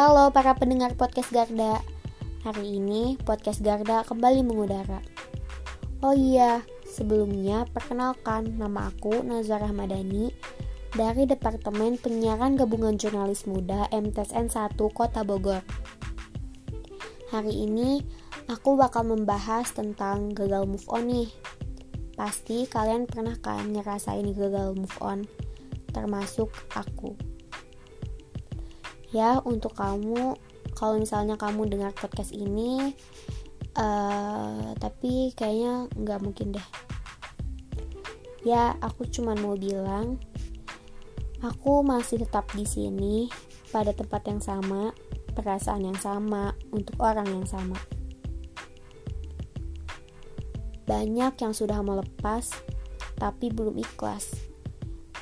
Halo para pendengar podcast Garda. Hari ini podcast Garda kembali mengudara. Oh iya, sebelumnya perkenalkan nama aku Nazar Rahmadani dari Departemen Penyiaran Gabungan Jurnalis Muda MTSN 1 Kota Bogor. Hari ini aku bakal membahas tentang gagal move on nih. Pasti kalian pernah kan ngerasain gagal move on, termasuk aku ya untuk kamu kalau misalnya kamu dengar podcast ini uh, tapi kayaknya nggak mungkin deh. Ya aku cuma mau bilang aku masih tetap di sini pada tempat yang sama perasaan yang sama untuk orang yang sama. Banyak yang sudah melepas tapi belum ikhlas.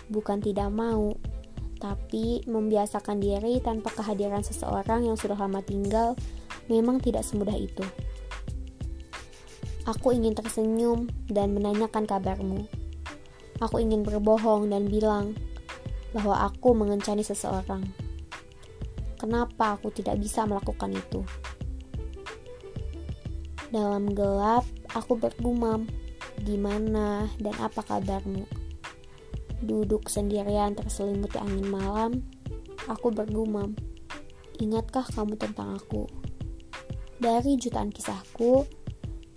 Bukan tidak mau tapi membiasakan diri tanpa kehadiran seseorang yang sudah lama tinggal memang tidak semudah itu. Aku ingin tersenyum dan menanyakan kabarmu. Aku ingin berbohong dan bilang bahwa aku mengencani seseorang. Kenapa aku tidak bisa melakukan itu? Dalam gelap, aku bergumam, "Di mana dan apa kabarmu?" Duduk sendirian terselimuti angin malam, aku bergumam. Ingatkah kamu tentang aku? Dari jutaan kisahku,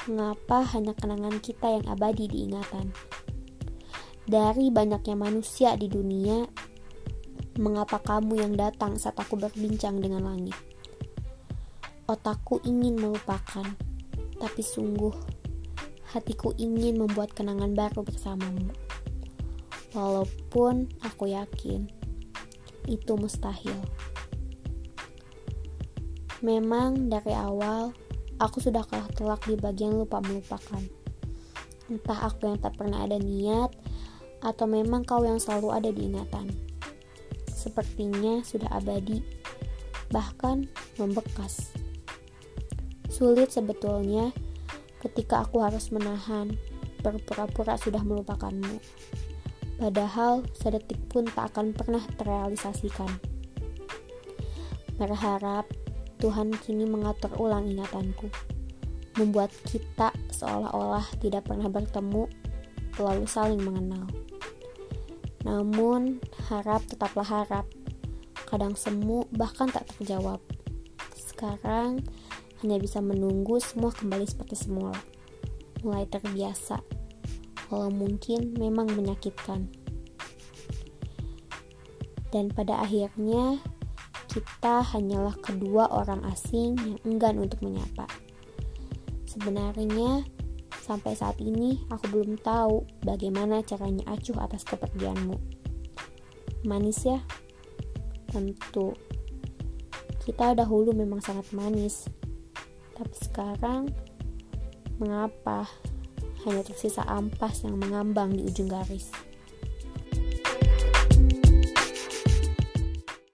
mengapa hanya kenangan kita yang abadi diingatan? Dari banyaknya manusia di dunia, mengapa kamu yang datang saat aku berbincang dengan langit? Otakku ingin melupakan, tapi sungguh hatiku ingin membuat kenangan baru bersamamu. Walaupun aku yakin itu mustahil. Memang dari awal aku sudah kalah telak di bagian lupa melupakan. Entah aku yang tak pernah ada niat atau memang kau yang selalu ada di ingatan. Sepertinya sudah abadi, bahkan membekas. Sulit sebetulnya ketika aku harus menahan berpura-pura sudah melupakanmu padahal sedetik pun tak akan pernah terrealisasikan. Berharap Tuhan kini mengatur ulang ingatanku, membuat kita seolah-olah tidak pernah bertemu, lalu saling mengenal. Namun, harap tetaplah harap. Kadang semu bahkan tak terjawab. Sekarang hanya bisa menunggu semua kembali seperti semula. Mulai terbiasa kalau mungkin memang menyakitkan. Dan pada akhirnya, kita hanyalah kedua orang asing yang enggan untuk menyapa. Sebenarnya, sampai saat ini aku belum tahu bagaimana caranya acuh atas kepergianmu. Manis ya? Tentu. Kita dahulu memang sangat manis. Tapi sekarang, mengapa hanya tersisa ampas yang mengambang di ujung garis.